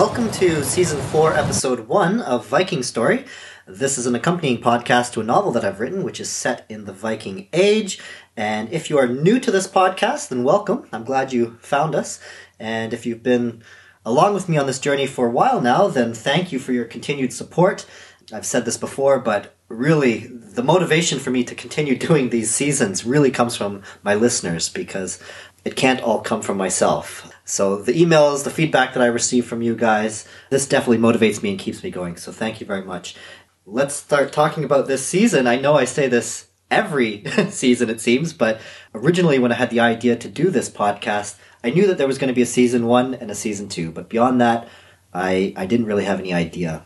welcome to season four, episode one of Viking Story. This is an accompanying podcast to a novel that I've written, which is set in the Viking Age. And if you are new to this podcast, then welcome. I'm glad you found us. And if you've been along with me on this journey for a while now, then thank you for your continued support. I've said this before, but really the motivation for me to continue doing these seasons really comes from my listeners because it can't all come from myself. So the emails, the feedback that I receive from you guys, this definitely motivates me and keeps me going. So thank you very much. Let's start talking about this season. I know I say this every season, it seems, but originally when I had the idea to do this podcast, I knew that there was going to be a season one and a season two. But beyond that, I, I didn't really have any idea.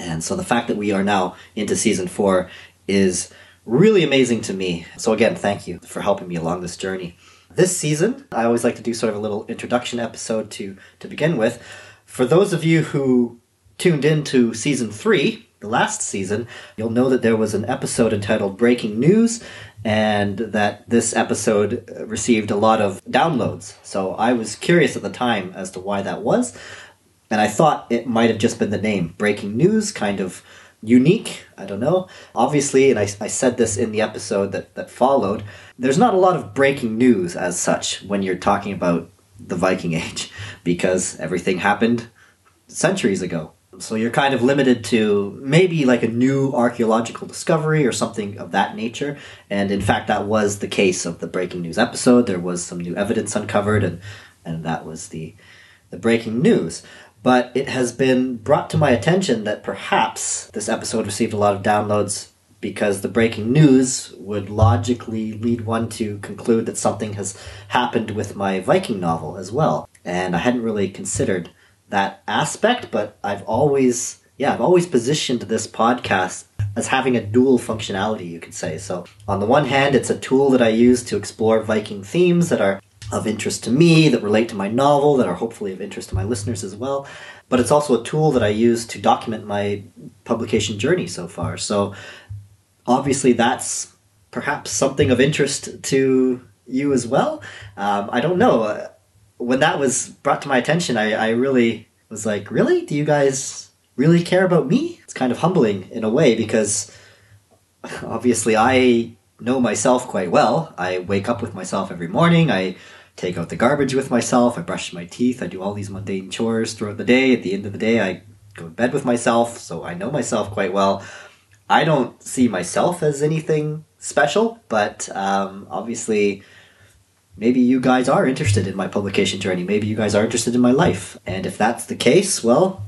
And so the fact that we are now into season four is really amazing to me. So again, thank you for helping me along this journey. This season, I always like to do sort of a little introduction episode to, to begin with. For those of you who tuned in to season three, the last season, you'll know that there was an episode entitled Breaking News, and that this episode uh, received a lot of downloads. So I was curious at the time as to why that was, and I thought it might have just been the name Breaking News, kind of unique. I don't know. Obviously, and I, I said this in the episode that, that followed, there's not a lot of breaking news as such when you're talking about the Viking Age because everything happened centuries ago. So you're kind of limited to maybe like a new archaeological discovery or something of that nature. And in fact, that was the case of the breaking news episode. There was some new evidence uncovered, and and that was the the breaking news. But it has been brought to my attention that perhaps this episode received a lot of downloads because the breaking news would logically lead one to conclude that something has happened with my Viking novel as well. And I hadn't really considered that aspect, but I've always, yeah, I've always positioned this podcast as having a dual functionality, you could say. So, on the one hand, it's a tool that I use to explore Viking themes that are of interest to me, that relate to my novel, that are hopefully of interest to my listeners as well. But it's also a tool that I use to document my publication journey so far. So obviously, that's perhaps something of interest to you as well. Um, I don't know. When that was brought to my attention, I, I really was like, really? Do you guys really care about me? It's kind of humbling in a way because obviously I know myself quite well. I wake up with myself every morning. I take out the garbage with myself. I brush my teeth. I do all these mundane chores throughout the day. At the end of the day, I go to bed with myself, so I know myself quite well. I don't see myself as anything special, but um, obviously, maybe you guys are interested in my publication journey. Maybe you guys are interested in my life. And if that's the case, well,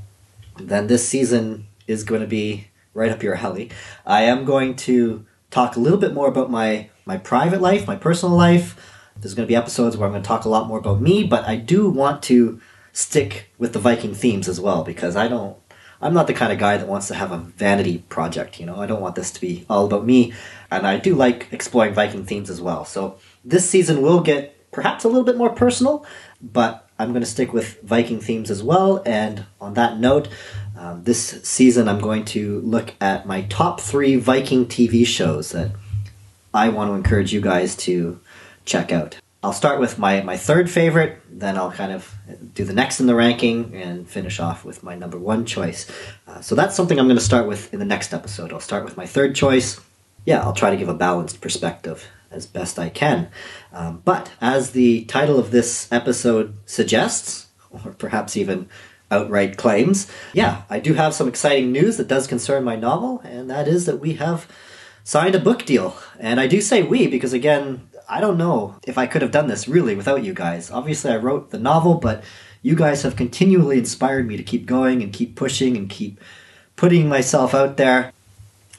then this season is going to be right up your alley. I am going to talk a little bit more about my, my private life, my personal life there's going to be episodes where I'm going to talk a lot more about me, but I do want to stick with the Viking themes as well because I don't. I'm not the kind of guy that wants to have a vanity project, you know. I don't want this to be all about me, and I do like exploring Viking themes as well. So this season will get perhaps a little bit more personal, but I'm going to stick with Viking themes as well. And on that note, um, this season I'm going to look at my top three Viking TV shows that I want to encourage you guys to check out. I'll start with my, my third favorite, then I'll kind of do the next in the ranking and finish off with my number one choice. Uh, so that's something I'm going to start with in the next episode. I'll start with my third choice. Yeah, I'll try to give a balanced perspective as best I can. Um, but as the title of this episode suggests, or perhaps even outright claims, yeah, I do have some exciting news that does concern my novel, and that is that we have signed a book deal. And I do say we because, again, I don't know if I could have done this really without you guys. Obviously, I wrote the novel, but you guys have continually inspired me to keep going and keep pushing and keep putting myself out there.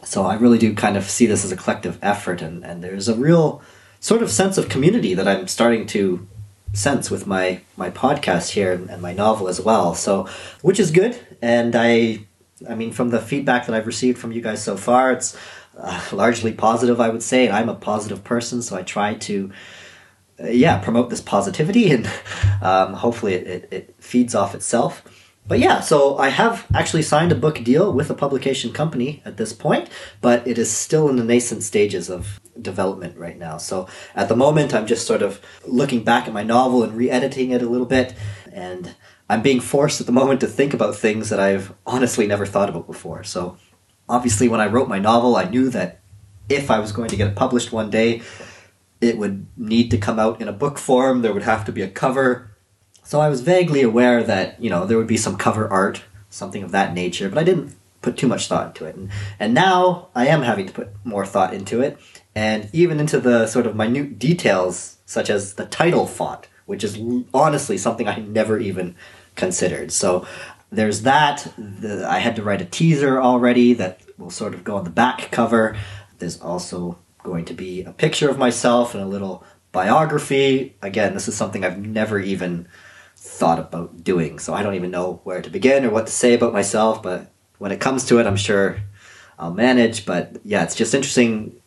So I really do kind of see this as a collective effort, and, and there's a real sort of sense of community that I'm starting to sense with my my podcast here and, and my novel as well. So, which is good, and I, I mean, from the feedback that I've received from you guys so far, it's uh, largely positive, I would say, and I'm a positive person, so I try to, uh, yeah, promote this positivity, and um, hopefully it, it, it, feeds off itself. But yeah, so I have actually signed a book deal with a publication company at this point, but it is still in the nascent stages of development right now. So at the moment, I'm just sort of looking back at my novel and re editing it a little bit, and I'm being forced at the moment to think about things that I've honestly never thought about before. So, obviously, when I wrote my novel, I knew that if I was going to get it published one day, it would need to come out in a book form. There would have to be a cover. So I was vaguely aware that, you know, there would be some cover art, something of that nature, but I didn't put too much thought into it. And, and now I am having to put more thought into it, and even into the sort of minute details, such as the title font, which is honestly something I never even considered. So there's that. The, I had to write a teaser already that will sort of go on the back cover. There's also going to be a picture of myself and a little biography. Again, this is something I've never even thought about doing, so I don't even know where to begin or what to say about myself, but when it comes to it, I'm sure I'll manage. But yeah, it's just interesting.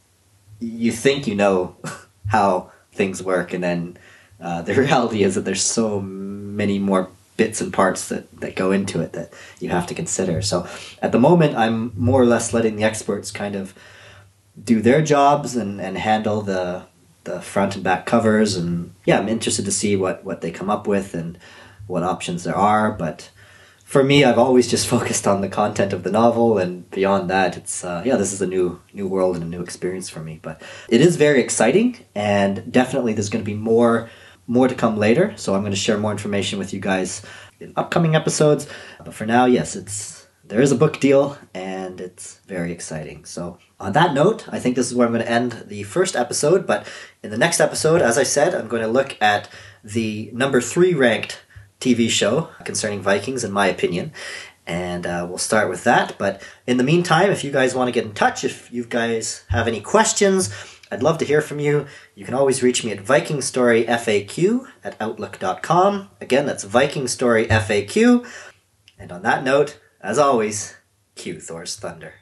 You think you know how things work, and then uh, the reality is that there's so many more bits and parts that, that go into it that you have to consider. So at the moment, I'm more or less letting the experts kind of do their jobs and, and handle the the front and back covers. And yeah i'm interested to see what what they come up with and what options there are. But for me i've always just focused on the content of the novel. And beyond that it's uh, yeah this is a new new world and a new experience for me. But it is very exciting. And definitely there's going to be more more to come later so i'm going to share more information with you guys in upcoming episodes but for now yes it's there is a book deal and it's very exciting. So, on that note, I think this is where I'm going to end the first episode. But in the next episode, as I said, I'm going to look at the number three ranked TV show concerning Vikings, in my opinion. And uh, we'll start with that. But in the meantime, if you guys want to get in touch, if you guys have any questions, I'd love to hear from you. You can always reach me at vikingstoryfaq at outlook.com. Again, that's vikingstoryfaq. And on that note, as always, cue Thor's thunder.